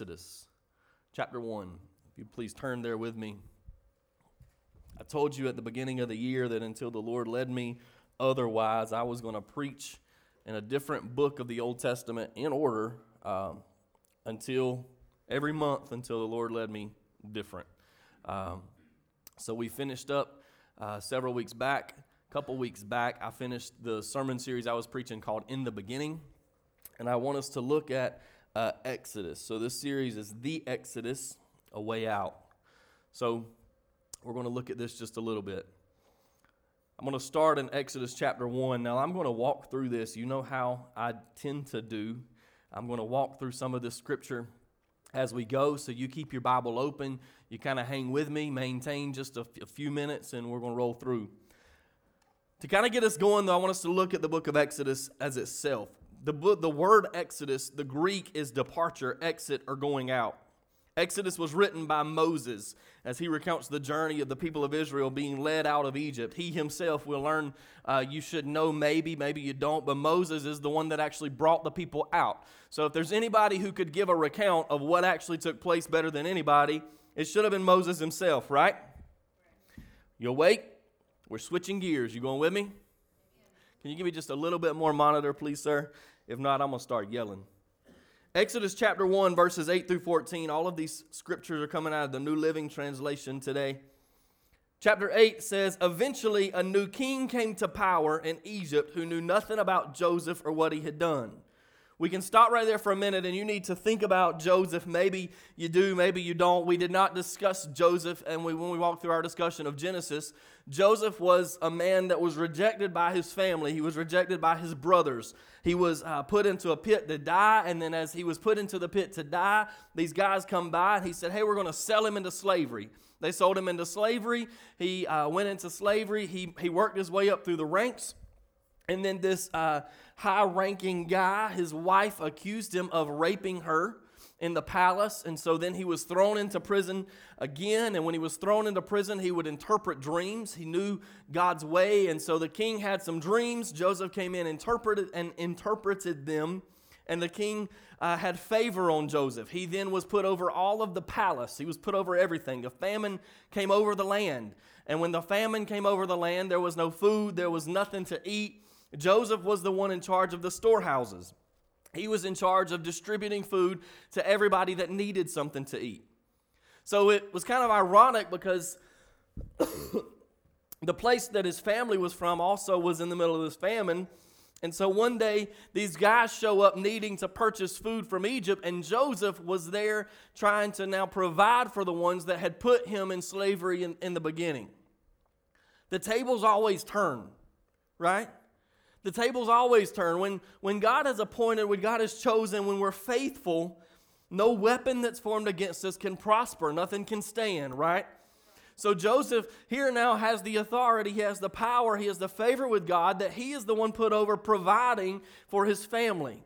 Exodus chapter 1. If you please turn there with me. I told you at the beginning of the year that until the Lord led me otherwise, I was going to preach in a different book of the Old Testament in order um, until every month until the Lord led me different. Um, so we finished up uh, several weeks back. A couple weeks back, I finished the sermon series I was preaching called In the Beginning. And I want us to look at uh, Exodus. So this series is The Exodus, A Way Out. So we're going to look at this just a little bit. I'm going to start in Exodus chapter 1. Now, I'm going to walk through this. You know how I tend to do. I'm going to walk through some of this scripture as we go. So you keep your Bible open. You kind of hang with me, maintain just a, f- a few minutes, and we're going to roll through. To kind of get us going, though, I want us to look at the book of Exodus as itself the, the word Exodus, the Greek is departure, exit, or going out. Exodus was written by Moses as he recounts the journey of the people of Israel being led out of Egypt. He himself will learn, uh, you should know maybe, maybe you don't, but Moses is the one that actually brought the people out. So if there's anybody who could give a recount of what actually took place better than anybody, it should have been Moses himself, right? You awake? We're switching gears. You going with me? Can you give me just a little bit more monitor, please, sir? If not, I'm going to start yelling. Exodus chapter 1, verses 8 through 14. All of these scriptures are coming out of the New Living Translation today. Chapter 8 says Eventually, a new king came to power in Egypt who knew nothing about Joseph or what he had done. We can stop right there for a minute and you need to think about Joseph. Maybe you do, maybe you don't. We did not discuss Joseph, and we, when we walked through our discussion of Genesis, Joseph was a man that was rejected by his family. He was rejected by his brothers. He was uh, put into a pit to die, and then as he was put into the pit to die, these guys come by and he said, Hey, we're going to sell him into slavery. They sold him into slavery. He uh, went into slavery. He, he worked his way up through the ranks. And then this uh, high ranking guy, his wife accused him of raping her in the palace. And so then he was thrown into prison again. And when he was thrown into prison, he would interpret dreams. He knew God's way. And so the king had some dreams. Joseph came in interpreted and interpreted them. And the king uh, had favor on Joseph. He then was put over all of the palace. He was put over everything. A famine came over the land. And when the famine came over the land, there was no food, there was nothing to eat. Joseph was the one in charge of the storehouses. He was in charge of distributing food to everybody that needed something to eat. So it was kind of ironic because the place that his family was from also was in the middle of this famine. And so one day, these guys show up needing to purchase food from Egypt, and Joseph was there trying to now provide for the ones that had put him in slavery in, in the beginning. The tables always turn, right? The tables always turn. When, when God has appointed, when God has chosen, when we're faithful, no weapon that's formed against us can prosper. Nothing can stand, right? So Joseph here now has the authority, he has the power, he has the favor with God that he is the one put over providing for his family.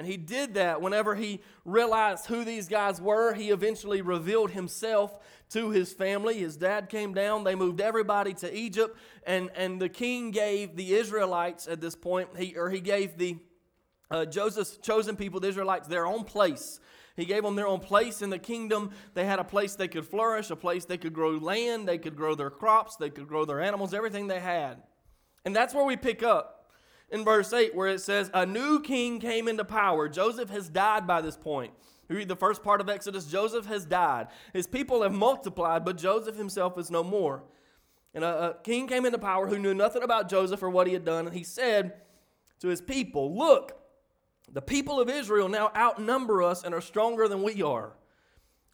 And he did that whenever he realized who these guys were. He eventually revealed himself to his family. His dad came down, they moved everybody to Egypt, and, and the king gave the Israelites at this point, he, or he gave the uh, Joseph's chosen people, the Israelites, their own place. He gave them their own place in the kingdom. They had a place they could flourish, a place they could grow land, they could grow their crops, they could grow their animals, everything they had. And that's where we pick up in verse 8 where it says, A new king came into power. Joseph has died by this point. You read the first part of Exodus, Joseph has died. His people have multiplied, but Joseph himself is no more. And a, a king came into power who knew nothing about Joseph or what he had done, and he said to his people, Look, the people of Israel now outnumber us and are stronger than we are.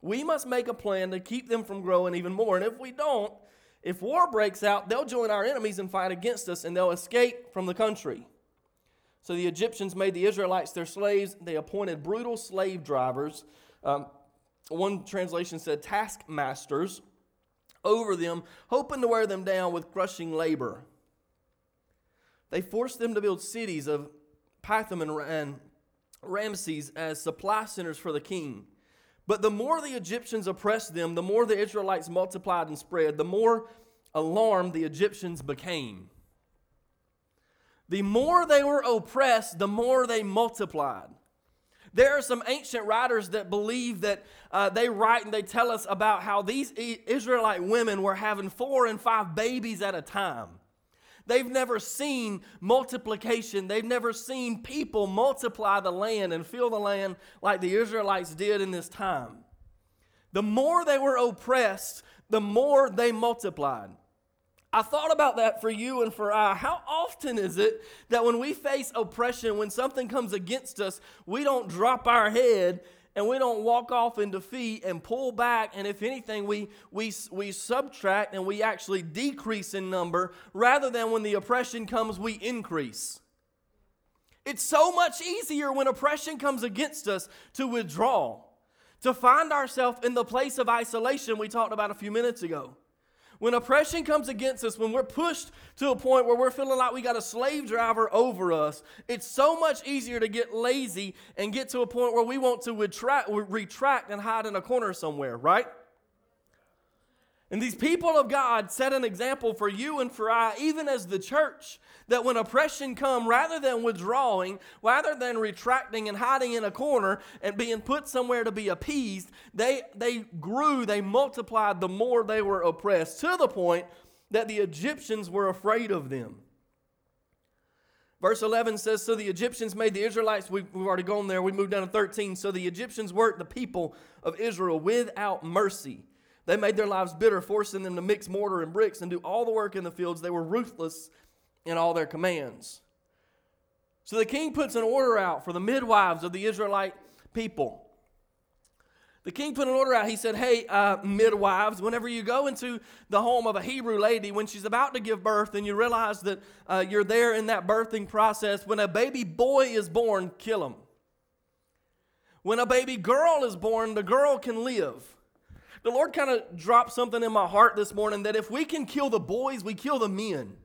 We must make a plan to keep them from growing even more. And if we don't, if war breaks out, they'll join our enemies and fight against us, and they'll escape from the country. So the Egyptians made the Israelites their slaves. They appointed brutal slave drivers. Um, one translation said taskmasters over them, hoping to wear them down with crushing labor. They forced them to build cities of Pithom and Ramses as supply centers for the king. But the more the Egyptians oppressed them, the more the Israelites multiplied and spread, the more alarmed the Egyptians became. The more they were oppressed, the more they multiplied. There are some ancient writers that believe that uh, they write and they tell us about how these Israelite women were having four and five babies at a time. They've never seen multiplication. They've never seen people multiply the land and fill the land like the Israelites did in this time. The more they were oppressed, the more they multiplied. I thought about that for you and for I. How often is it that when we face oppression, when something comes against us, we don't drop our head and we don't walk off in defeat and pull back and if anything we, we, we subtract and we actually decrease in number. Rather than when the oppression comes we increase. It's so much easier when oppression comes against us to withdraw to find ourselves in the place of isolation we talked about a few minutes ago when oppression comes against us, when we're pushed to a point where we're feeling like we got a slave driver over us, it's so much easier to get lazy and get to a point where we want to retract, retract and hide in a corner somewhere, right? And these people of God set an example for you and for I, even as the church, that when oppression come, rather than withdrawing, rather than retracting and hiding in a corner and being put somewhere to be appeased, they, they grew, they multiplied the more they were oppressed, to the point that the Egyptians were afraid of them. Verse 11 says, So the Egyptians made the Israelites, we've, we've already gone there, we moved down to 13. So the Egyptians worked the people of Israel without mercy they made their lives bitter, forcing them to mix mortar and bricks and do all the work in the fields. They were ruthless in all their commands. So the king puts an order out for the midwives of the Israelite people. The king put an order out. He said, Hey, uh, midwives, whenever you go into the home of a Hebrew lady when she's about to give birth and you realize that uh, you're there in that birthing process, when a baby boy is born, kill him. When a baby girl is born, the girl can live the Lord kind of dropped something in my heart this morning that if we can kill the boys, we kill the men.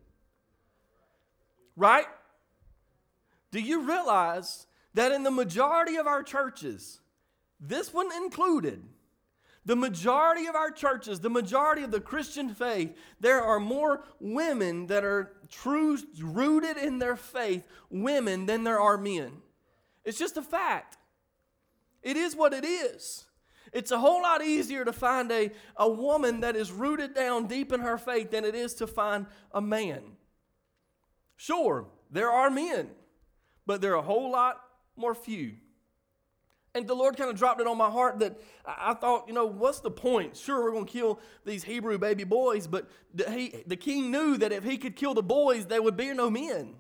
Right? Do you realize that in the majority of our churches, this one included, the majority of our churches, the majority of the Christian faith, there are more women that are true, rooted in their faith, women, than there are men. It's just a fact. It is what it is. It's a whole lot easier to find a, a woman that is rooted down deep in her faith than it is to find a man. Sure, there are men, but they're a whole lot more few. And the Lord kind of dropped it on my heart that I thought, you know, what's the point? Sure, we're going to kill these Hebrew baby boys, but he, the king knew that if he could kill the boys, there would be no men.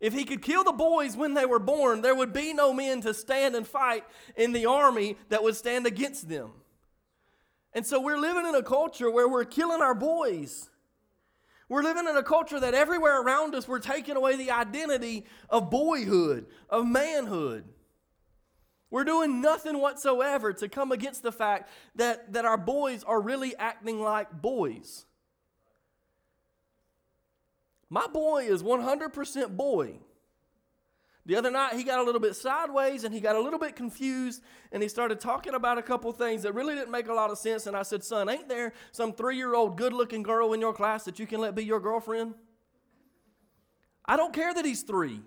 If he could kill the boys when they were born, there would be no men to stand and fight in the army that would stand against them. And so we're living in a culture where we're killing our boys. We're living in a culture that everywhere around us we're taking away the identity of boyhood, of manhood. We're doing nothing whatsoever to come against the fact that, that our boys are really acting like boys. My boy is 100% boy. The other night, he got a little bit sideways and he got a little bit confused and he started talking about a couple things that really didn't make a lot of sense. And I said, Son, ain't there some three year old good looking girl in your class that you can let be your girlfriend? I don't care that he's three.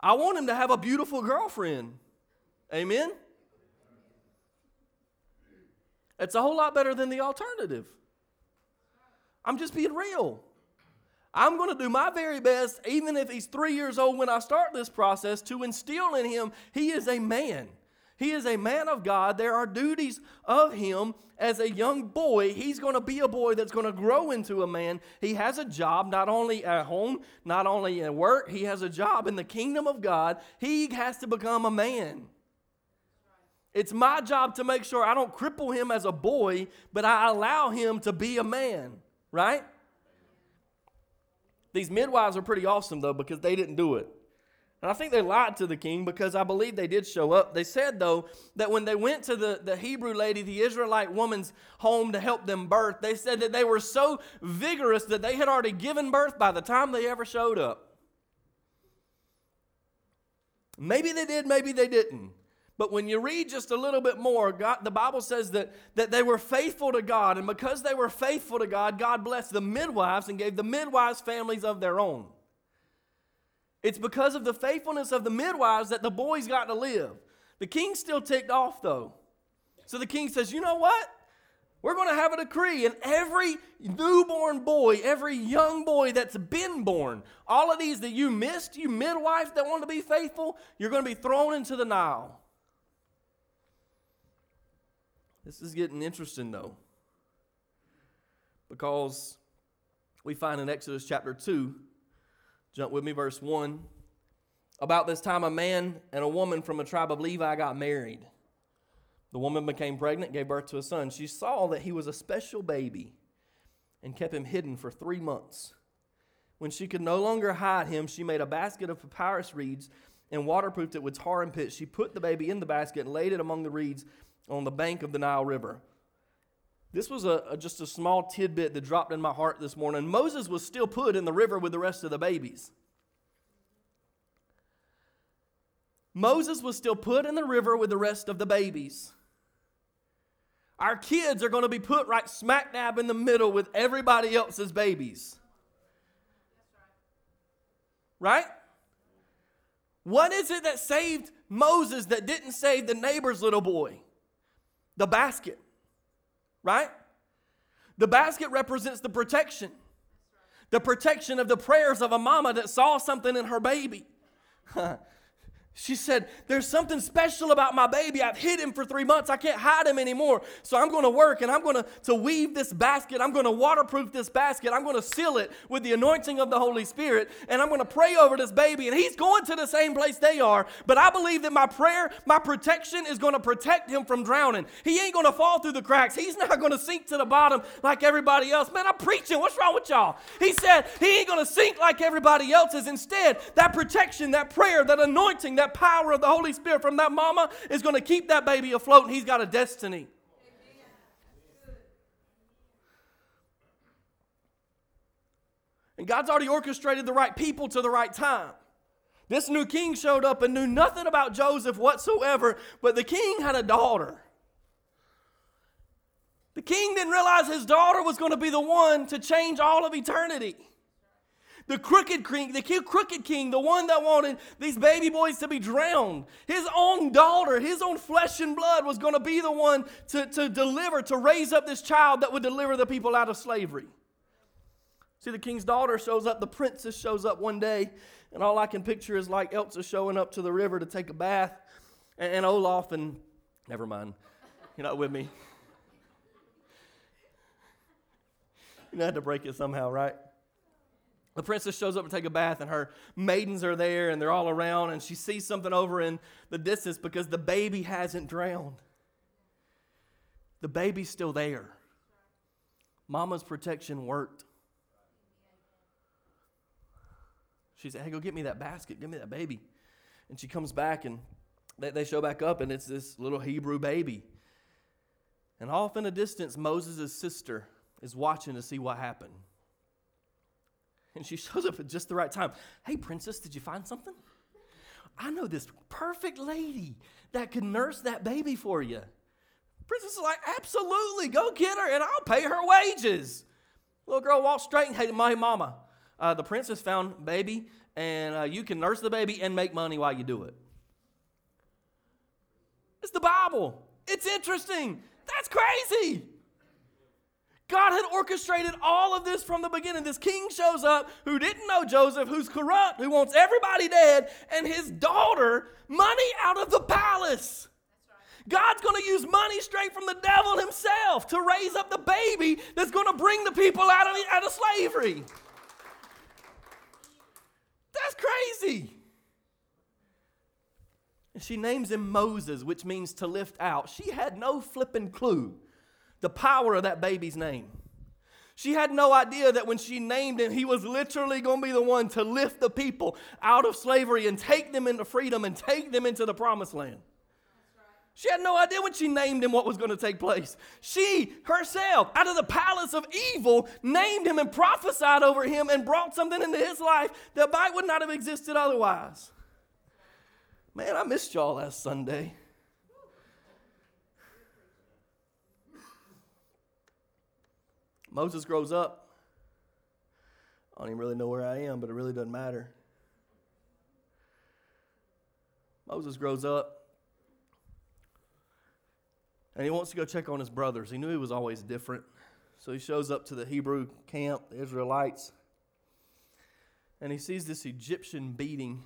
I want him to have a beautiful girlfriend. Amen? It's a whole lot better than the alternative. I'm just being real. I'm going to do my very best, even if he's three years old when I start this process, to instill in him he is a man. He is a man of God. There are duties of him as a young boy. He's going to be a boy that's going to grow into a man. He has a job not only at home, not only at work, he has a job in the kingdom of God. He has to become a man. It's my job to make sure I don't cripple him as a boy, but I allow him to be a man, right? These midwives are pretty awesome, though, because they didn't do it. And I think they lied to the king because I believe they did show up. They said, though, that when they went to the, the Hebrew lady, the Israelite woman's home to help them birth, they said that they were so vigorous that they had already given birth by the time they ever showed up. Maybe they did, maybe they didn't. But when you read just a little bit more, God, the Bible says that, that they were faithful to God. And because they were faithful to God, God blessed the midwives and gave the midwives families of their own. It's because of the faithfulness of the midwives that the boys got to live. The king still ticked off, though. So the king says, You know what? We're going to have a decree, and every newborn boy, every young boy that's been born, all of these that you missed, you midwives that want to be faithful, you're going to be thrown into the Nile. This is getting interesting, though, because we find in Exodus chapter 2, jump with me, verse 1. About this time, a man and a woman from a tribe of Levi got married. The woman became pregnant, gave birth to a son. She saw that he was a special baby and kept him hidden for three months. When she could no longer hide him, she made a basket of papyrus reeds and waterproofed it with tar and pitch. She put the baby in the basket and laid it among the reeds on the bank of the Nile River. This was a, a, just a small tidbit that dropped in my heart this morning. Moses was still put in the river with the rest of the babies. Moses was still put in the river with the rest of the babies. Our kids are going to be put right smack dab in the middle with everybody else's babies. Right? What is it that saved Moses that didn't save the neighbor's little boy? The basket, right? The basket represents the protection, the protection of the prayers of a mama that saw something in her baby. She said, There's something special about my baby. I've hid him for three months. I can't hide him anymore. So I'm going to work and I'm going to, to weave this basket. I'm going to waterproof this basket. I'm going to seal it with the anointing of the Holy Spirit. And I'm going to pray over this baby. And he's going to the same place they are. But I believe that my prayer, my protection is going to protect him from drowning. He ain't going to fall through the cracks. He's not going to sink to the bottom like everybody else. Man, I'm preaching. What's wrong with y'all? He said he ain't going to sink like everybody else is. Instead, that protection, that prayer, that anointing, that that power of the Holy Spirit from that mama is going to keep that baby afloat, and he's got a destiny. And God's already orchestrated the right people to the right time. This new king showed up and knew nothing about Joseph whatsoever, but the king had a daughter. The king didn't realize his daughter was going to be the one to change all of eternity. The crooked king, the crooked king, the one that wanted these baby boys to be drowned. His own daughter, his own flesh and blood was going to be the one to, to deliver, to raise up this child that would deliver the people out of slavery. See, the king's daughter shows up, the princess shows up one day, and all I can picture is like Elsa showing up to the river to take a bath, and, and Olaf and never mind, you're not with me. You had to break it somehow, right? The princess shows up to take a bath, and her maidens are there, and they're all around, and she sees something over in the distance because the baby hasn't drowned. The baby's still there. Mama's protection worked. She said, Hey, go get me that basket, give me that baby. And she comes back, and they, they show back up, and it's this little Hebrew baby. And off in the distance, Moses' sister is watching to see what happened. And she shows up at just the right time. Hey, princess, did you find something? I know this perfect lady that can nurse that baby for you. Princess is like, absolutely, go get her and I'll pay her wages. Little girl walks straight and, hey, my mama, uh, the princess found baby and uh, you can nurse the baby and make money while you do it. It's the Bible. It's interesting. That's crazy. God had orchestrated all of this from the beginning. This king shows up who didn't know Joseph, who's corrupt, who wants everybody dead, and his daughter money out of the palace. God's going to use money straight from the devil himself to raise up the baby that's going to bring the people out of, out of slavery. That's crazy. And she names him Moses, which means to lift out. She had no flipping clue the power of that baby's name. She had no idea that when she named him, he was literally going to be the one to lift the people out of slavery and take them into freedom and take them into the promised land. She had no idea when she named him what was going to take place. She herself, out of the palace of evil, named him and prophesied over him and brought something into his life that might would not have existed otherwise. Man, I missed y'all last Sunday. Moses grows up. I don't even really know where I am, but it really doesn't matter. Moses grows up and he wants to go check on his brothers. He knew he was always different. So he shows up to the Hebrew camp, the Israelites, and he sees this Egyptian beating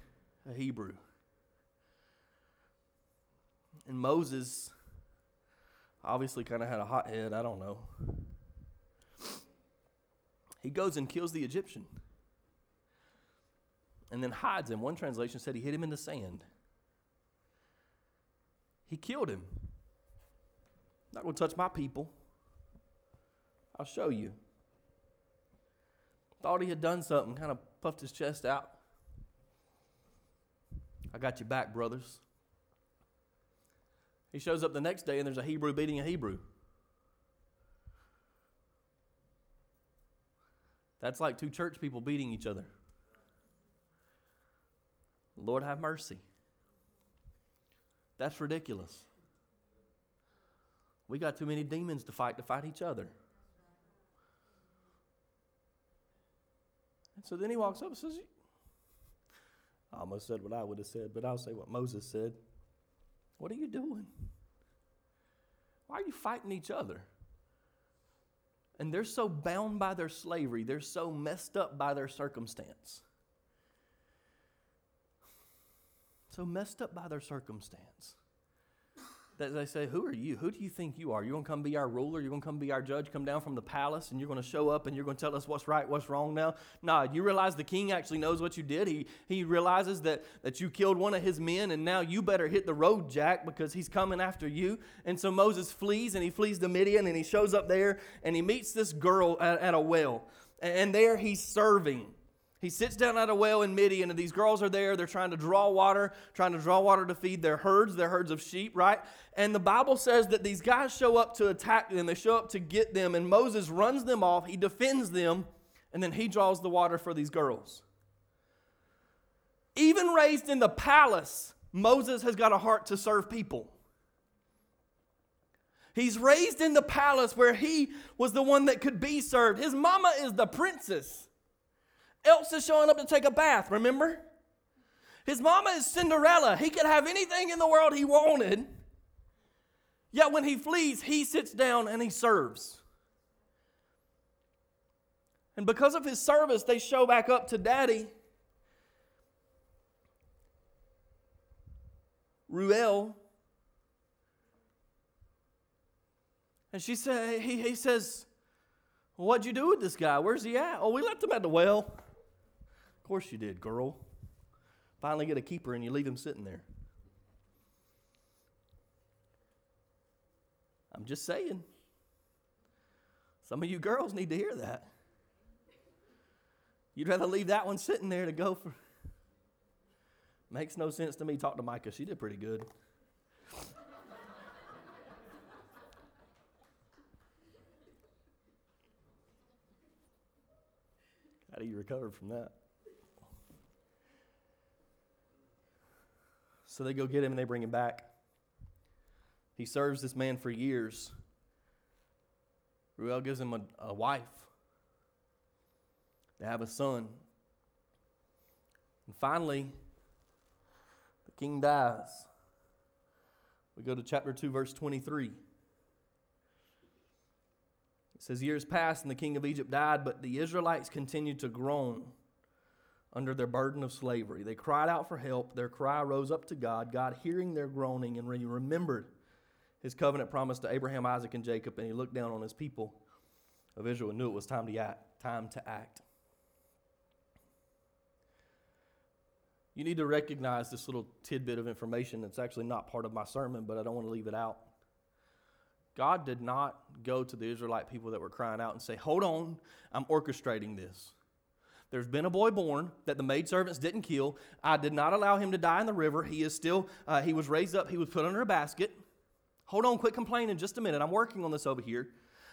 a Hebrew. And Moses obviously kind of had a hot head, I don't know. He goes and kills the Egyptian and then hides him. One translation said he hid him in the sand. He killed him. Not going to touch my people. I'll show you. Thought he had done something, kind of puffed his chest out. I got you back, brothers. He shows up the next day and there's a Hebrew beating a Hebrew. That's like two church people beating each other. Lord have mercy. That's ridiculous. We got too many demons to fight to fight each other. And so then he walks up and says, I almost said what I would have said, but I'll say what Moses said. What are you doing? Why are you fighting each other? And they're so bound by their slavery, they're so messed up by their circumstance. So messed up by their circumstance that they say, Who are you? Who do you think you are? You're going to come be our ruler? You're going to come be our judge? Come down from the palace and you're going to show up and you're going to tell us what's right, what's wrong now? Nah, you realize the king actually knows what you did. He, he realizes that, that you killed one of his men and now you better hit the road, Jack, because he's coming after you. And so Moses flees and he flees to Midian and he shows up there and he meets this girl at, at a well. And there he's serving. He sits down at a well in Midian, and these girls are there. They're trying to draw water, trying to draw water to feed their herds, their herds of sheep, right? And the Bible says that these guys show up to attack them, they show up to get them, and Moses runs them off. He defends them, and then he draws the water for these girls. Even raised in the palace, Moses has got a heart to serve people. He's raised in the palace where he was the one that could be served. His mama is the princess. Elsa's showing up to take a bath, remember? His mama is Cinderella. He could have anything in the world he wanted. Yet when he flees, he sits down and he serves. And because of his service, they show back up to daddy. Ruel. And she say, he, he says, What'd you do with this guy? Where's he at? Oh, we left him at the well course you did, girl. Finally get a keeper and you leave him sitting there. I'm just saying. Some of you girls need to hear that. You'd rather leave that one sitting there to go for. Makes no sense to me. Talk to Micah. She did pretty good. How do you recover from that? So they go get him and they bring him back. He serves this man for years. Ruel gives him a, a wife. They have a son. And finally, the king dies. We go to chapter 2, verse 23. It says, Years passed and the king of Egypt died, but the Israelites continued to groan under their burden of slavery. They cried out for help. Their cry rose up to God. God, hearing their groaning, and remembered his covenant promise to Abraham, Isaac, and Jacob, and he looked down on his people of Israel and knew it was time to act. Time to act. You need to recognize this little tidbit of information that's actually not part of my sermon, but I don't want to leave it out. God did not go to the Israelite people that were crying out and say, Hold on, I'm orchestrating this. There's been a boy born that the maidservants didn't kill. I did not allow him to die in the river. He is still, uh, he was raised up, he was put under a basket. Hold on, quit complaining just a minute. I'm working on this over here.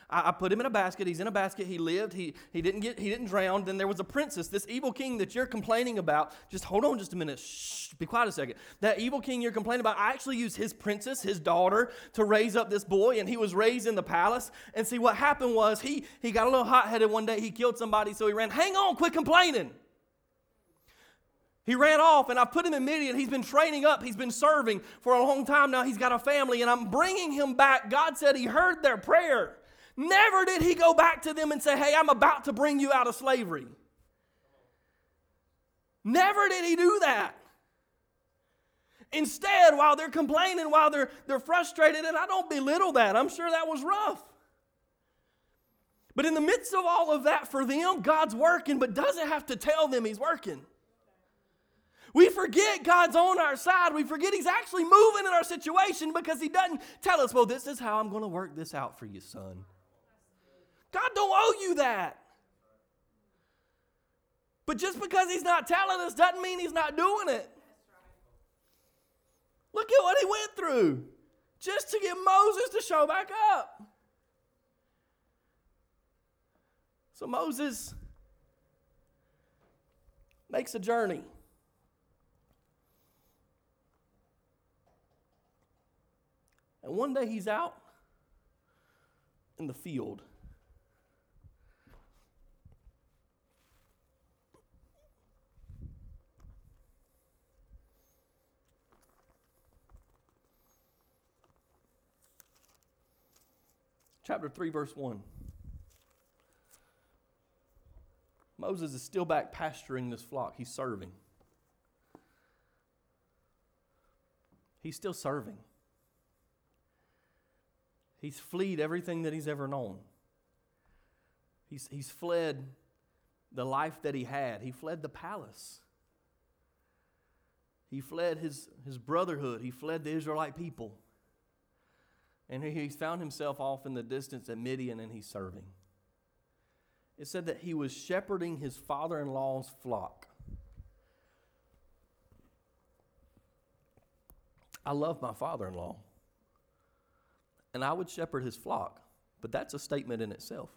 I, I, put him in a basket. He's in a basket. He lived. He, he didn't get he didn't drown. Then there was a princess, this evil king that you're complaining about. Just hold on just a minute. Shh, be quiet a second. That evil king you're complaining about, I actually used his princess, his daughter, to raise up this boy, and he was raised in the palace. And see what happened was he he got a little hot-headed one day. He killed somebody, so he ran. Hang on, quit complaining. He ran off, and I put him in Midian. He's been training up. He's been serving for a long time now. He's got a family, and I'm bringing him back. God said He heard their prayer. Never did he go back to them and say, Hey, I'm about to bring you out of slavery. Never did he do that. Instead, while they're complaining, while they're, they're frustrated, and I don't belittle that, I'm sure that was rough. But in the midst of all of that for them, God's working, but doesn't have to tell them He's working. We forget God's on our side. We forget He's actually moving in our situation because He doesn't tell us, well, this is how I'm going to work this out for you, son. God don't owe you that. But just because he's not telling us doesn't mean he's not doing it. Look at what he went through just to get Moses to show back up. So Moses makes a journey. And one day he's out in the field. Chapter 3, verse 1. Moses is still back pasturing this flock. He's serving. He's still serving. He's fled everything that he's ever known. He's, he's fled the life that he had. He fled the palace. He fled his, his brotherhood. He fled the Israelite people. And he found himself off in the distance at Midian and he's serving. It said that he was shepherding his father in law's flock. I love my father in law. And I would shepherd his flock. But that's a statement in itself.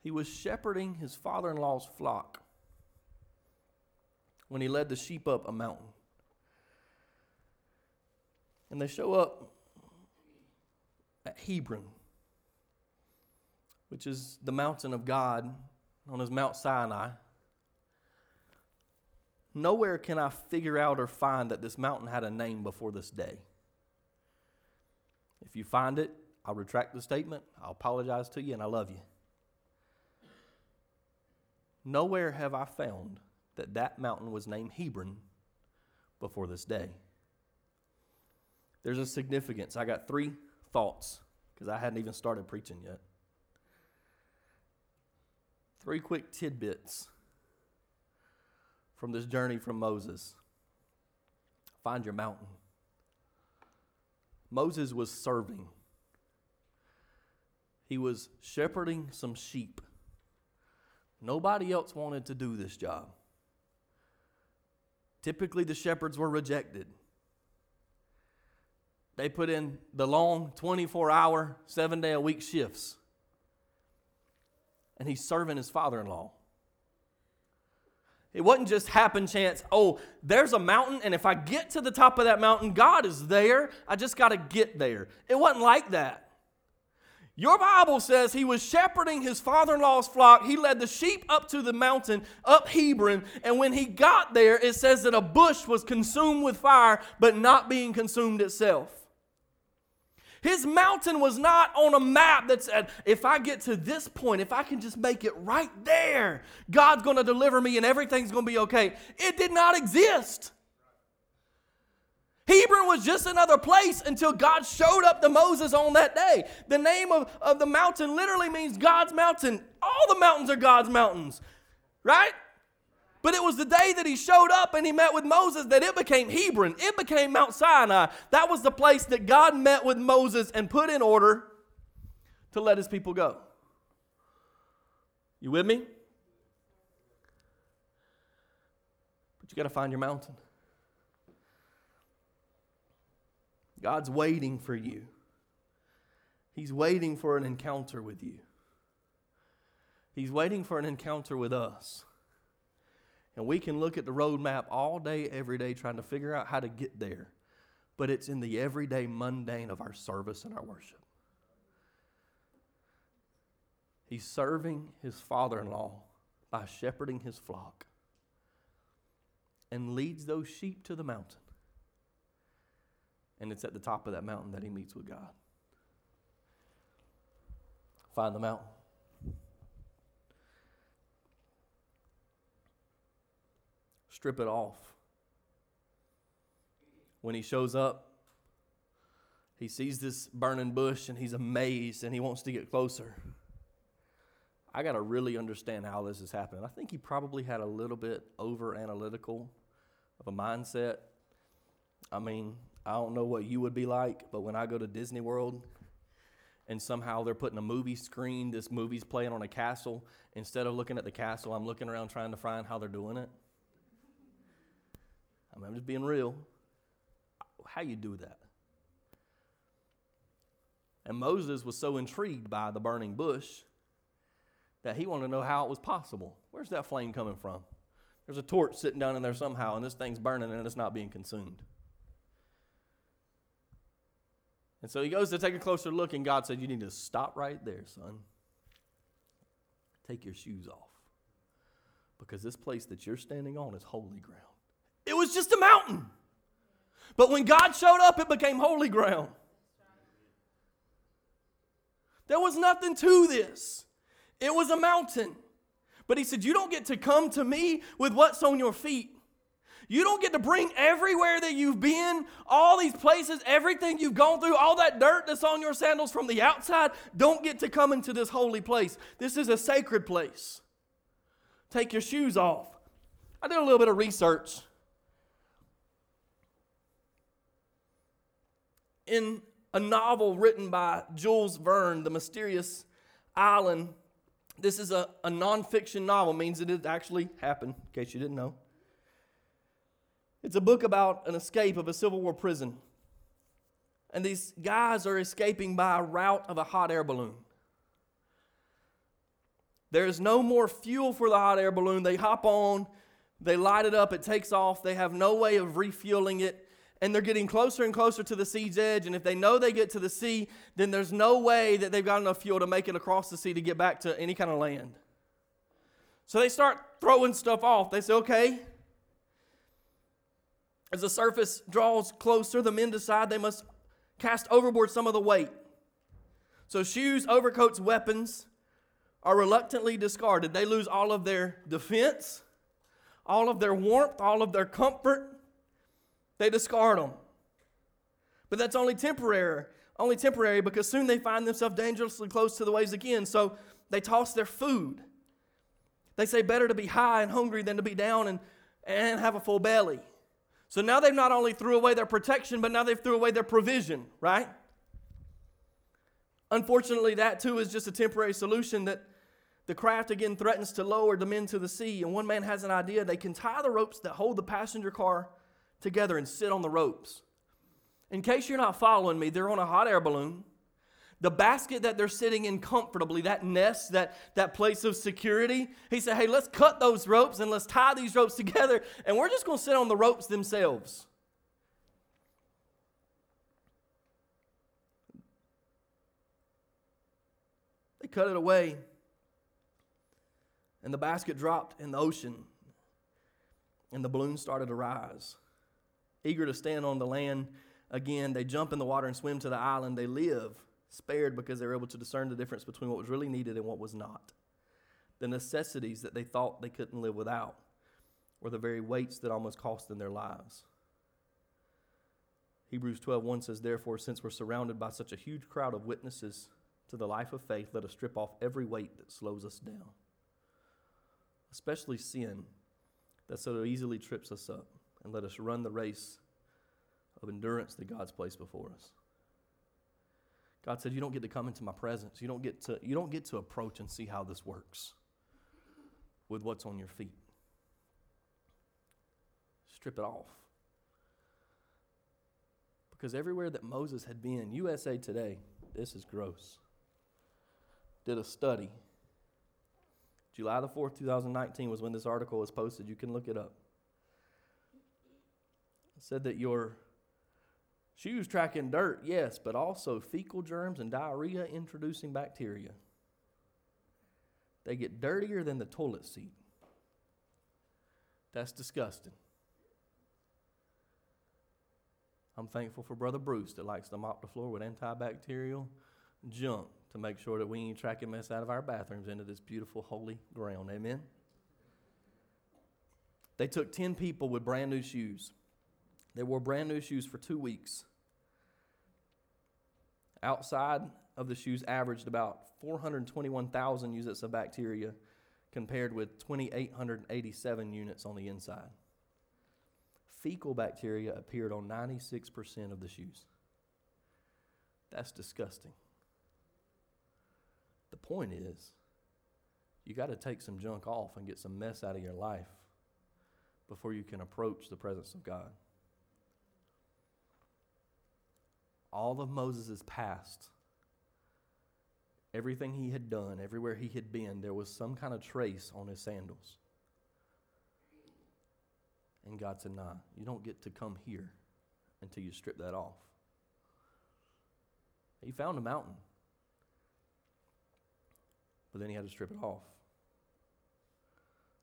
He was shepherding his father in law's flock when he led the sheep up a mountain. And they show up at Hebron, which is the mountain of God known as Mount Sinai. Nowhere can I figure out or find that this mountain had a name before this day. If you find it, I'll retract the statement. I'll apologize to you, and I love you. Nowhere have I found that that mountain was named Hebron before this day. There's a significance. I got three thoughts because I hadn't even started preaching yet. Three quick tidbits from this journey from Moses. Find your mountain. Moses was serving, he was shepherding some sheep. Nobody else wanted to do this job. Typically, the shepherds were rejected. They put in the long 24 hour, seven day a week shifts. And he's serving his father in law. It wasn't just happen chance, oh, there's a mountain, and if I get to the top of that mountain, God is there. I just got to get there. It wasn't like that. Your Bible says he was shepherding his father in law's flock. He led the sheep up to the mountain, up Hebron, and when he got there, it says that a bush was consumed with fire, but not being consumed itself. His mountain was not on a map that said, if I get to this point, if I can just make it right there, God's going to deliver me and everything's going to be okay. It did not exist. Hebron was just another place until God showed up to Moses on that day. The name of, of the mountain literally means God's mountain. All the mountains are God's mountains, right? But it was the day that he showed up and he met with Moses that it became Hebron. It became Mount Sinai. That was the place that God met with Moses and put in order to let his people go. You with me? But you got to find your mountain. God's waiting for you. He's waiting for an encounter with you. He's waiting for an encounter with us. And we can look at the roadmap all day, every day, trying to figure out how to get there. But it's in the everyday mundane of our service and our worship. He's serving his father in law by shepherding his flock and leads those sheep to the mountain. And it's at the top of that mountain that he meets with God. Find the mountain. Strip it off. When he shows up, he sees this burning bush and he's amazed and he wants to get closer. I got to really understand how this is happening. I think he probably had a little bit over analytical of a mindset. I mean, I don't know what you would be like, but when I go to Disney World and somehow they're putting a movie screen, this movie's playing on a castle, instead of looking at the castle, I'm looking around trying to find how they're doing it. I mean, I'm just being real. How you do that? And Moses was so intrigued by the burning bush that he wanted to know how it was possible. Where's that flame coming from? There's a torch sitting down in there somehow, and this thing's burning and it's not being consumed. And so he goes to take a closer look, and God said, You need to stop right there, son. Take your shoes off. Because this place that you're standing on is holy ground. It was just a mountain. But when God showed up, it became holy ground. There was nothing to this, it was a mountain. But he said, You don't get to come to me with what's on your feet. You don't get to bring everywhere that you've been, all these places, everything you've gone through, all that dirt that's on your sandals from the outside, don't get to come into this holy place. This is a sacred place. Take your shoes off. I did a little bit of research in a novel written by Jules Verne, The Mysterious Island. This is a, a nonfiction novel, means it actually happened, in case you didn't know. It's a book about an escape of a Civil War prison. And these guys are escaping by a route of a hot air balloon. There is no more fuel for the hot air balloon. They hop on, they light it up, it takes off. They have no way of refueling it and they're getting closer and closer to the sea's edge. And if they know they get to the sea, then there's no way that they've got enough fuel to make it across the sea to get back to any kind of land. So they start throwing stuff off. They say, okay. As the surface draws closer, the men decide they must cast overboard some of the weight. So shoes, overcoats, weapons are reluctantly discarded. They lose all of their defense, all of their warmth, all of their comfort they discard them. But that's only temporary, only temporary because soon they find themselves dangerously close to the waves again. So they toss their food. They say better to be high and hungry than to be down and, and have a full belly. So now they've not only threw away their protection, but now they've threw away their provision, right? Unfortunately, that too is just a temporary solution that the craft again threatens to lower the men to the sea. And one man has an idea. They can tie the ropes that hold the passenger car together and sit on the ropes. In case you're not following me, they're on a hot air balloon. The basket that they're sitting in comfortably, that nest, that, that place of security, he said, Hey, let's cut those ropes and let's tie these ropes together, and we're just going to sit on the ropes themselves. They cut it away, and the basket dropped in the ocean, and the balloon started to rise. Eager to stand on the land again, they jump in the water and swim to the island. They live spared because they were able to discern the difference between what was really needed and what was not. The necessities that they thought they couldn't live without were the very weights that almost cost them their lives. Hebrews 12:1 says, Therefore, since we're surrounded by such a huge crowd of witnesses to the life of faith, let us strip off every weight that slows us down, especially sin that so easily trips us up, and let us run the race of endurance that God's placed before us. God said, You don't get to come into my presence. You don't get to, you don't get to approach and see how this works with what's on your feet. Strip it off. Because everywhere that Moses had been, USA Today, this is gross, did a study. July the 4th, 2019 was when this article was posted. You can look it up. Said that your shoes tracking dirt, yes, but also fecal germs and diarrhea introducing bacteria. They get dirtier than the toilet seat. That's disgusting. I'm thankful for Brother Bruce that likes to mop the floor with antibacterial junk to make sure that we ain't tracking mess out of our bathrooms into this beautiful holy ground. Amen. They took 10 people with brand new shoes. They wore brand new shoes for two weeks. Outside of the shoes averaged about 421,000 units of bacteria compared with 2,887 units on the inside. Fecal bacteria appeared on 96% of the shoes. That's disgusting. The point is, you got to take some junk off and get some mess out of your life before you can approach the presence of God. All of Moses' past, everything he had done, everywhere he had been, there was some kind of trace on his sandals. And God said, Nah, you don't get to come here until you strip that off. He found a mountain. But then he had to strip it off.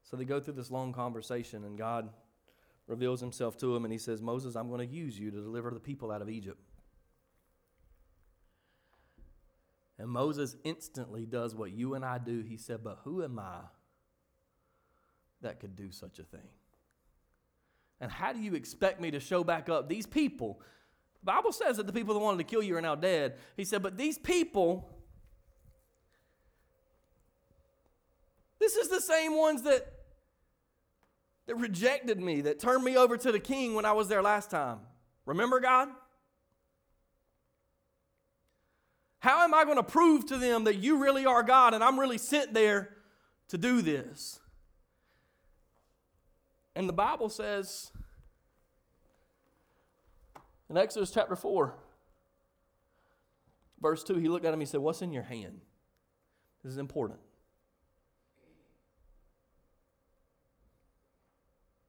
So they go through this long conversation, and God reveals himself to him, and he says, Moses, I'm going to use you to deliver the people out of Egypt. And Moses instantly does what you and I do. He said, But who am I that could do such a thing? And how do you expect me to show back up these people? The Bible says that the people that wanted to kill you are now dead. He said, But these people This is the same ones that, that rejected me, that turned me over to the king when I was there last time. Remember, God? How am I going to prove to them that you really are God and I'm really sent there to do this? And the Bible says in Exodus chapter 4, verse 2, he looked at him and he said, What's in your hand? This is important.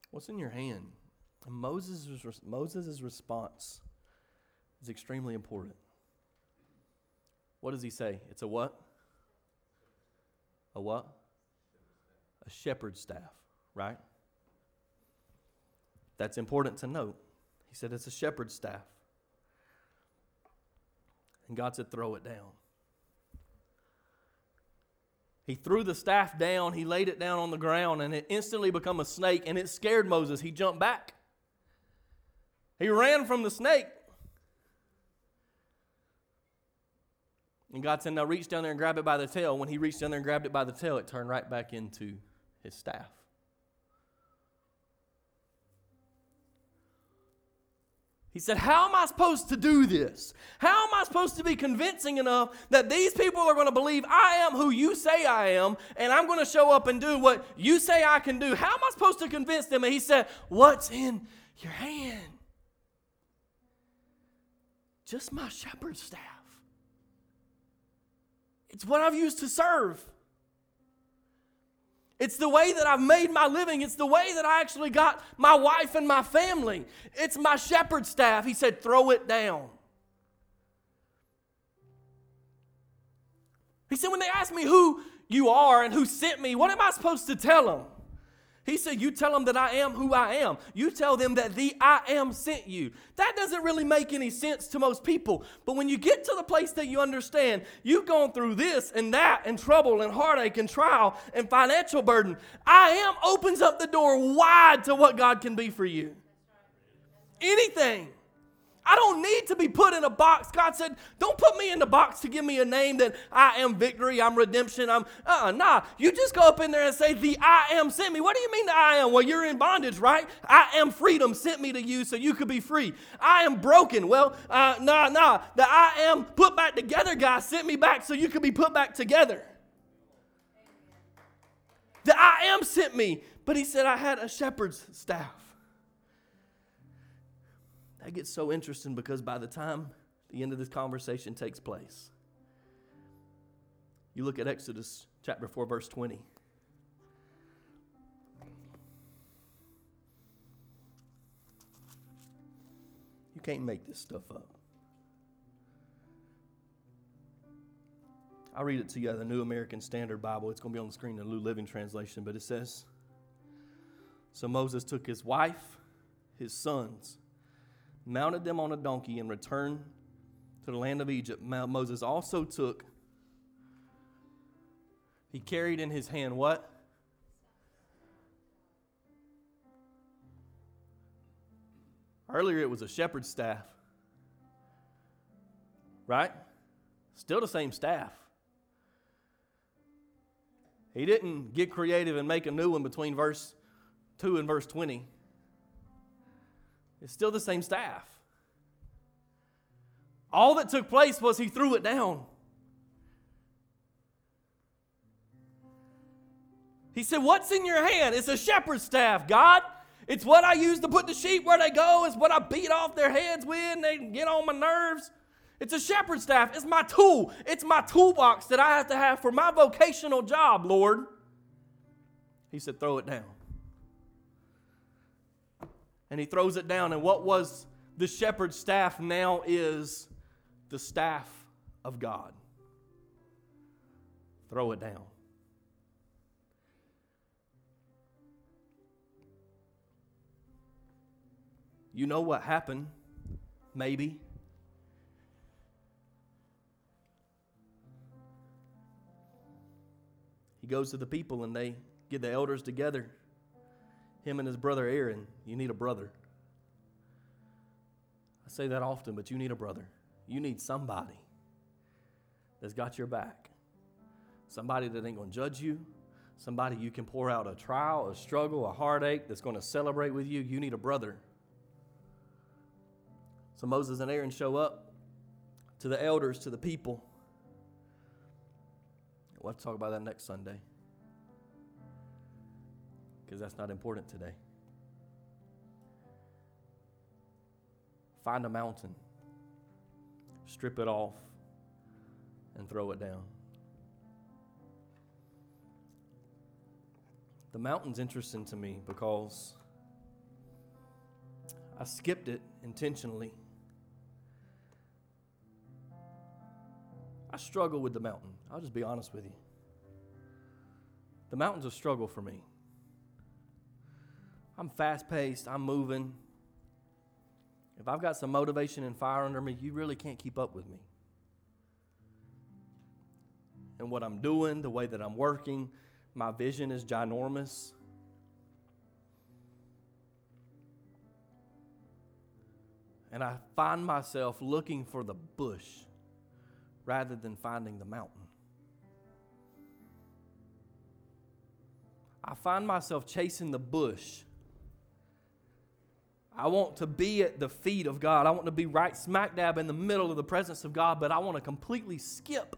What's in your hand? And Moses' Moses' response is extremely important. What does he say? It's a what? A what? A shepherd's staff, right? That's important to note. He said it's a shepherd's staff. And God said, throw it down. He threw the staff down, he laid it down on the ground, and it instantly became a snake, and it scared Moses. He jumped back. He ran from the snake. And God said, Now reach down there and grab it by the tail. When he reached down there and grabbed it by the tail, it turned right back into his staff. He said, How am I supposed to do this? How am I supposed to be convincing enough that these people are going to believe I am who you say I am, and I'm going to show up and do what you say I can do? How am I supposed to convince them? And he said, What's in your hand? Just my shepherd's staff. It's what I've used to serve. It's the way that I've made my living. It's the way that I actually got my wife and my family. It's my shepherd staff. He said, throw it down. He said, when they ask me who you are and who sent me, what am I supposed to tell them? He said, You tell them that I am who I am. You tell them that the I am sent you. That doesn't really make any sense to most people. But when you get to the place that you understand, you've gone through this and that and trouble and heartache and trial and financial burden. I am opens up the door wide to what God can be for you. Anything. I don't need to be put in a box. God said, Don't put me in the box to give me a name that I am victory, I'm redemption, I'm, uh-uh nah. You just go up in there and say, The I am sent me. What do you mean the I am? Well, you're in bondage, right? I am freedom sent me to you so you could be free. I am broken. Well, uh, nah, nah. The I am put back together guy sent me back so you could be put back together. The I am sent me, but he said I had a shepherd's staff. That gets so interesting because by the time the end of this conversation takes place, you look at Exodus chapter 4, verse 20. You can't make this stuff up. I'll read it to you out of the New American Standard Bible. It's going to be on the screen in the New Living Translation, but it says So Moses took his wife, his sons, mounted them on a donkey, and returned to the land of Egypt. Moses also took, he carried in his hand what? Earlier it was a shepherd's staff. Right? Still the same staff. He didn't get creative and make a new one between verse 2 and verse 20. It's still the same staff. All that took place was he threw it down. He said, What's in your hand? It's a shepherd's staff, God. It's what I use to put the sheep where they go. It's what I beat off their heads with. And they get on my nerves. It's a shepherd's staff. It's my tool. It's my toolbox that I have to have for my vocational job, Lord. He said, Throw it down and he throws it down. And what was the shepherd's staff now is the staff of God. Throw it down. You know what happened, maybe. He goes to the people and they get the elders together him and his brother Aaron, you need a brother. I say that often, but you need a brother. You need somebody that's got your back. Somebody that ain't going to judge you. Somebody you can pour out a trial, a struggle, a heartache that's going to celebrate with you. You need a brother. So Moses and Aaron show up to the elders, to the people. We'll talk about that next Sunday because that's not important today. Find a mountain, strip it off, and throw it down. The mountain's interesting to me because I skipped it intentionally. I struggle with the mountain. I'll just be honest with you. The mountain's a struggle for me. I'm fast paced, I'm moving. If I've got some motivation and fire under me, you really can't keep up with me. And what I'm doing, the way that I'm working, my vision is ginormous. And I find myself looking for the bush rather than finding the mountain. I find myself chasing the bush I want to be at the feet of God. I want to be right smack dab in the middle of the presence of God, but I want to completely skip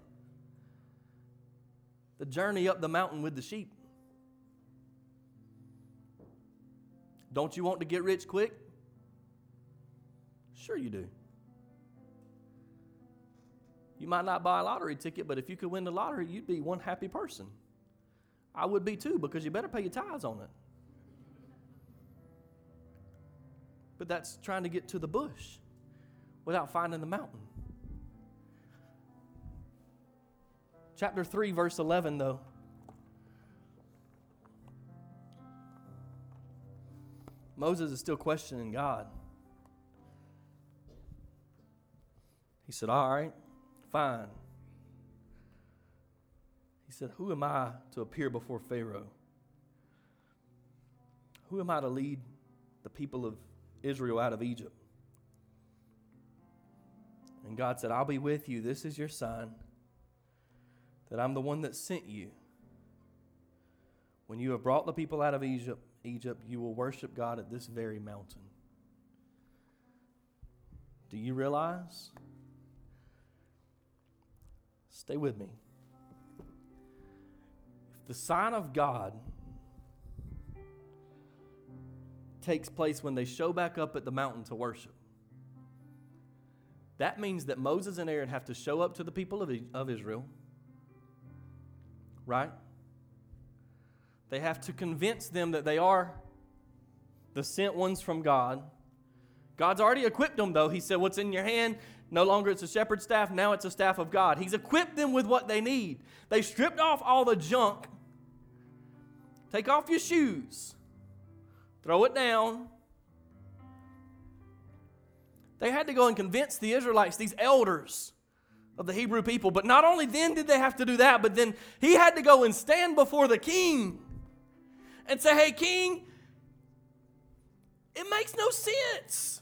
the journey up the mountain with the sheep. Don't you want to get rich quick? Sure, you do. You might not buy a lottery ticket, but if you could win the lottery, you'd be one happy person. I would be too, because you better pay your tithes on it. But that's trying to get to the bush without finding the mountain. Chapter 3, verse 11, though. Moses is still questioning God. He said, All right, fine. He said, Who am I to appear before Pharaoh? Who am I to lead the people of Israel out of Egypt. And God said, I'll be with you. This is your sign that I'm the one that sent you. When you have brought the people out of Egypt, Egypt, you will worship God at this very mountain. Do you realize? Stay with me. If the sign of God takes place when they show back up at the mountain to worship, that means that Moses and Aaron have to show up to the people of, of Israel, right? They have to convince them that they are the sent ones from God. God's already equipped them, though. He said, What's in your hand? No longer it's a shepherd's staff, now it's a staff of God. He's equipped them with what they need. They stripped off all the junk. Take off your shoes, throw it down, they had to go and convince the Israelites, these elders of the Hebrew people. But not only then did they have to do that, but then he had to go and stand before the king and say, Hey, king, it makes no sense.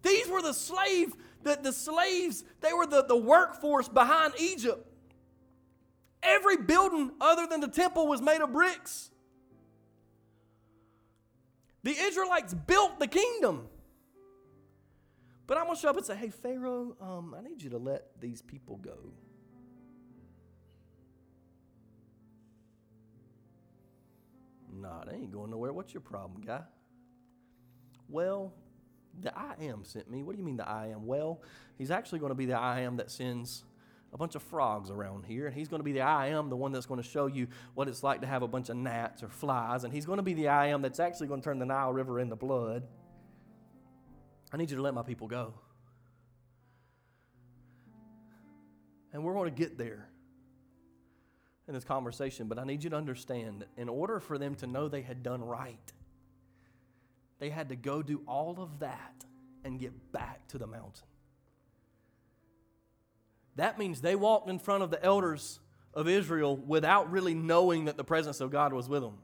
These were the slave, the, the slaves, they were the, the workforce behind Egypt. Every building other than the temple was made of bricks. The Israelites built the kingdom. But I'm going to show up and say, hey, Pharaoh, um, I need you to let these people go. Nah, they ain't going nowhere. What's your problem, guy? Well, the I am sent me. What do you mean the I am? Well, he's actually going to be the I am that sends a bunch of frogs around here. And he's going to be the I am, the one that's going to show you what it's like to have a bunch of gnats or flies. And he's going to be the I am that's actually going to turn the Nile River into blood. I need you to let my people go. And we're going to get there in this conversation, but I need you to understand in order for them to know they had done right, they had to go do all of that and get back to the mountain. That means they walked in front of the elders of Israel without really knowing that the presence of God was with them.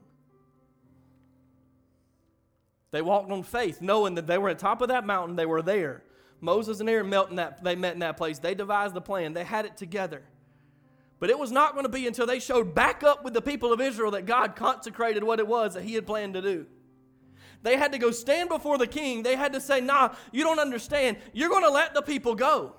They walked on faith, knowing that they were at the top of that mountain, they were there. Moses and Aaron met in that, they met in that place. They devised the plan, they had it together. But it was not going to be until they showed back up with the people of Israel that God consecrated what it was that He had planned to do. They had to go stand before the king. They had to say, Nah, you don't understand. You're going to let the people go.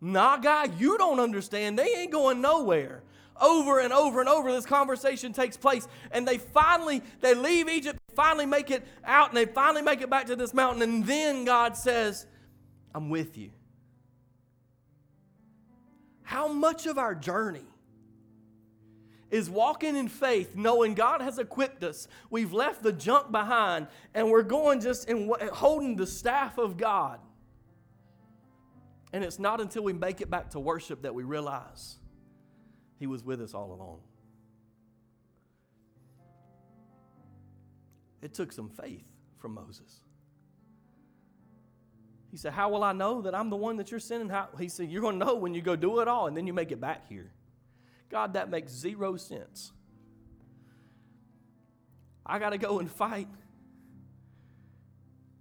Nah, guy, you don't understand. They ain't going nowhere over and over and over this conversation takes place and they finally they leave egypt finally make it out and they finally make it back to this mountain and then god says i'm with you how much of our journey is walking in faith, knowing God has equipped us. We've left the junk behind, and we're going just in holding the staff of God. And it's not until we make it back to worship that we realize he was with us all along. It took some faith from Moses. He said, How will I know that I'm the one that you're sending? How? He said, You're going to know when you go do it all and then you make it back here. God, that makes zero sense. I got to go and fight,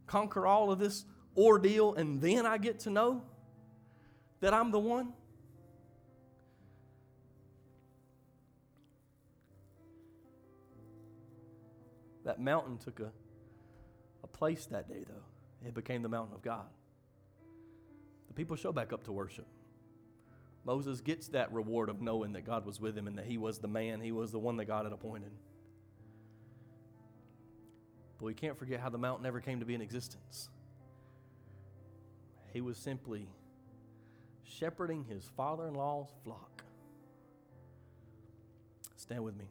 conquer all of this ordeal, and then I get to know that I'm the one. That mountain took a, a place that day, though. It became the mountain of God. The people show back up to worship. Moses gets that reward of knowing that God was with him and that he was the man, he was the one that God had appointed. But we can't forget how the mountain never came to be in existence. He was simply shepherding his father in law's flock. Stand with me.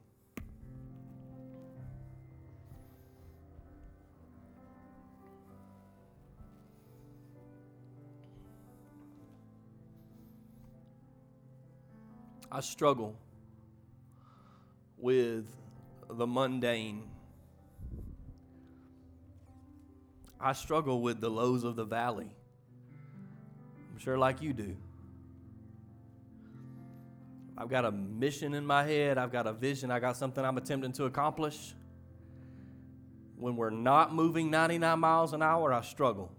I struggle with the mundane. I struggle with the lows of the valley. I'm sure, like you do. I've got a mission in my head, I've got a vision, I got something I'm attempting to accomplish. When we're not moving 99 miles an hour, I struggle.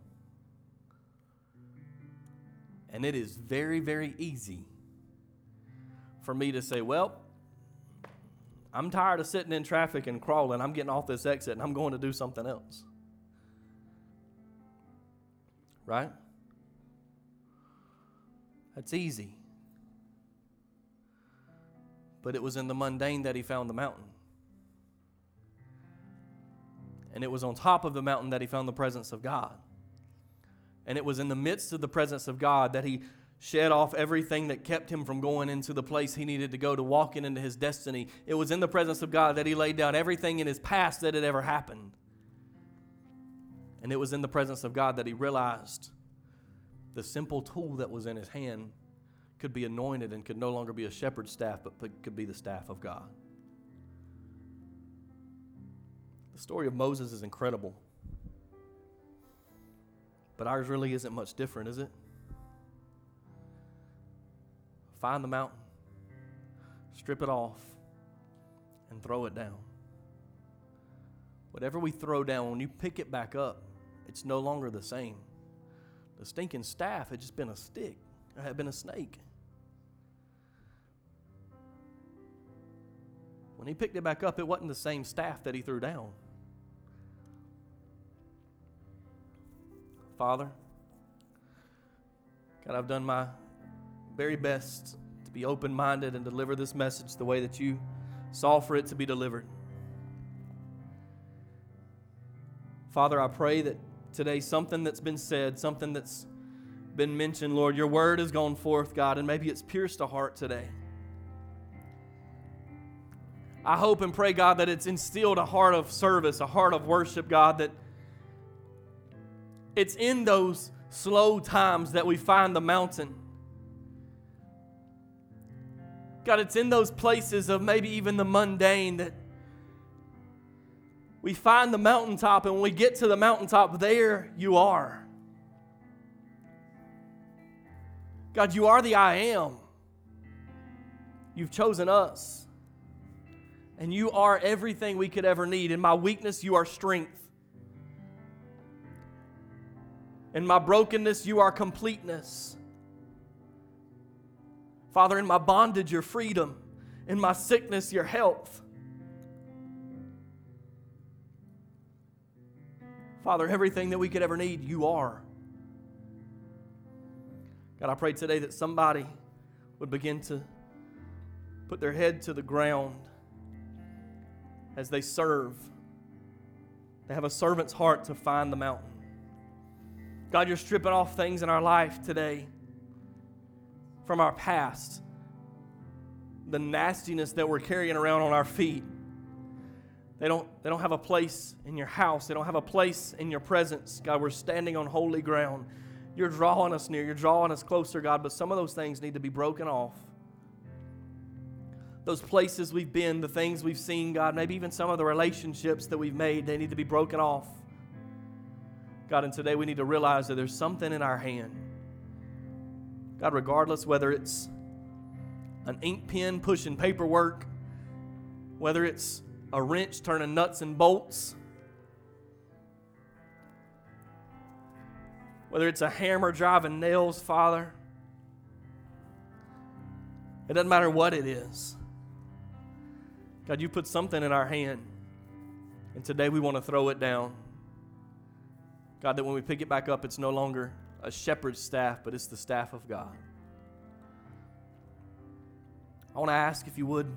And it is very, very easy for me to say, well, I'm tired of sitting in traffic and crawling. I'm getting off this exit and I'm going to do something else. Right? That's easy. But it was in the mundane that he found the mountain. And it was on top of the mountain that he found the presence of God. And it was in the midst of the presence of God that he shed off everything that kept him from going into the place he needed to go to walking into his destiny. It was in the presence of God that he laid down everything in his past that had ever happened. And it was in the presence of God that he realized the simple tool that was in his hand could be anointed and could no longer be a shepherd's staff, but could be the staff of God. The story of Moses is incredible. But ours really isn't much different, is it? Find the mountain, strip it off, and throw it down. Whatever we throw down, when you pick it back up, it's no longer the same. The stinking staff had just been a stick, it had been a snake. When he picked it back up, it wasn't the same staff that he threw down. Father, God, I've done my very best to be open minded and deliver this message the way that you saw for it to be delivered. Father, I pray that today something that's been said, something that's been mentioned, Lord, your word has gone forth, God, and maybe it's pierced a heart today. I hope and pray, God, that it's instilled a heart of service, a heart of worship, God, that it's in those slow times that we find the mountain. God, it's in those places of maybe even the mundane that we find the mountaintop, and when we get to the mountaintop, there you are. God, you are the I am. You've chosen us. And you are everything we could ever need. In my weakness, you are strength. In my brokenness, you are completeness. Father, in my bondage, your freedom. In my sickness, your health. Father, everything that we could ever need, you are. God, I pray today that somebody would begin to put their head to the ground as they serve. They have a servant's heart to find the mountain. God, you're stripping off things in our life today from our past, the nastiness that we're carrying around on our feet. They don't, they don't have a place in your house. They don't have a place in your presence. God, we're standing on holy ground. You're drawing us near. You're drawing us closer, God, but some of those things need to be broken off. Those places we've been, the things we've seen, God, maybe even some of the relationships that we've made, they need to be broken off. God, and today we need to realize that there's something in our hand God, regardless whether it's an ink pen pushing paperwork, whether it's a wrench turning nuts and bolts, whether it's a hammer driving nails, Father, it doesn't matter what it is. God, you put something in our hand, and today we want to throw it down. God, that when we pick it back up, it's no longer a shepherd's staff, but it's the staff of God. I want to ask if you would,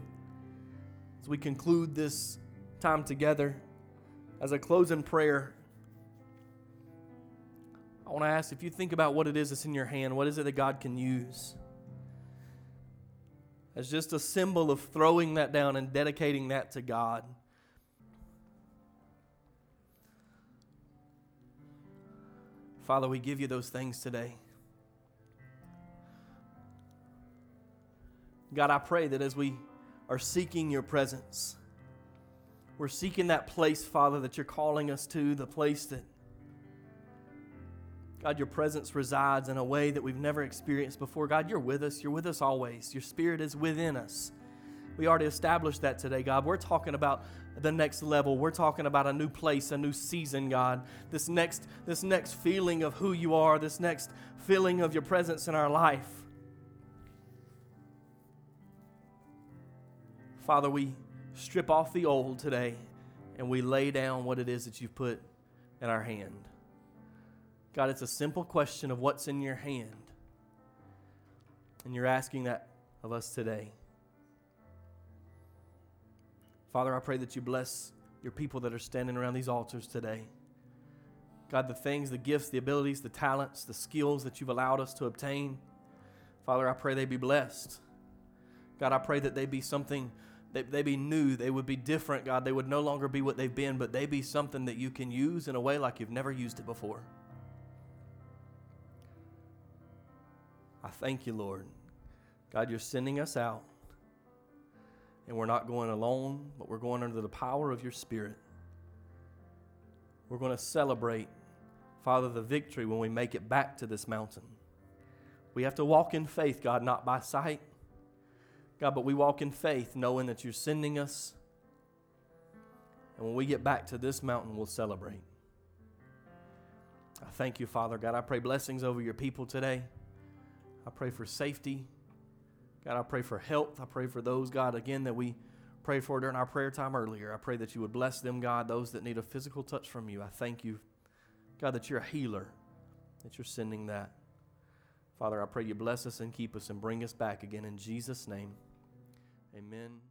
as we conclude this time together, as a closing prayer, I want to ask if you think about what it is that's in your hand, what is it that God can use? As just a symbol of throwing that down and dedicating that to God. Father, we give you those things today. God, I pray that as we are seeking your presence, we're seeking that place, Father, that you're calling us to, the place that, God, your presence resides in a way that we've never experienced before. God, you're with us. You're with us always. Your spirit is within us. We already established that today, God. We're talking about the next level. We're talking about a new place, a new season, God. This next, this next feeling of who you are, this next feeling of your presence in our life. Father, we strip off the old today and we lay down what it is that you've put in our hand. God, it's a simple question of what's in your hand. And you're asking that of us today. Father, I pray that you bless your people that are standing around these altars today. God, the things, the gifts, the abilities, the talents, the skills that you've allowed us to obtain, Father, I pray they be blessed. God, I pray that they be something, they, they be new, they would be different, God. They would no longer be what they've been, but they be something that you can use in a way like you've never used it before. I thank you, Lord. God, you're sending us out. And we're not going alone, but we're going under the power of your Spirit. We're going to celebrate, Father, the victory when we make it back to this mountain. We have to walk in faith, God, not by sight. God, but we walk in faith knowing that you're sending us. And when we get back to this mountain, we'll celebrate. I thank you, Father. God, I pray blessings over your people today. I pray for safety. God, I pray for health. I pray for those, God, again, that we prayed for during our prayer time earlier. I pray that you would bless them, God, those that need a physical touch from you. I thank you, God, that you're a healer, that you're sending that. Father, I pray you bless us and keep us and bring us back again in Jesus' name. Amen.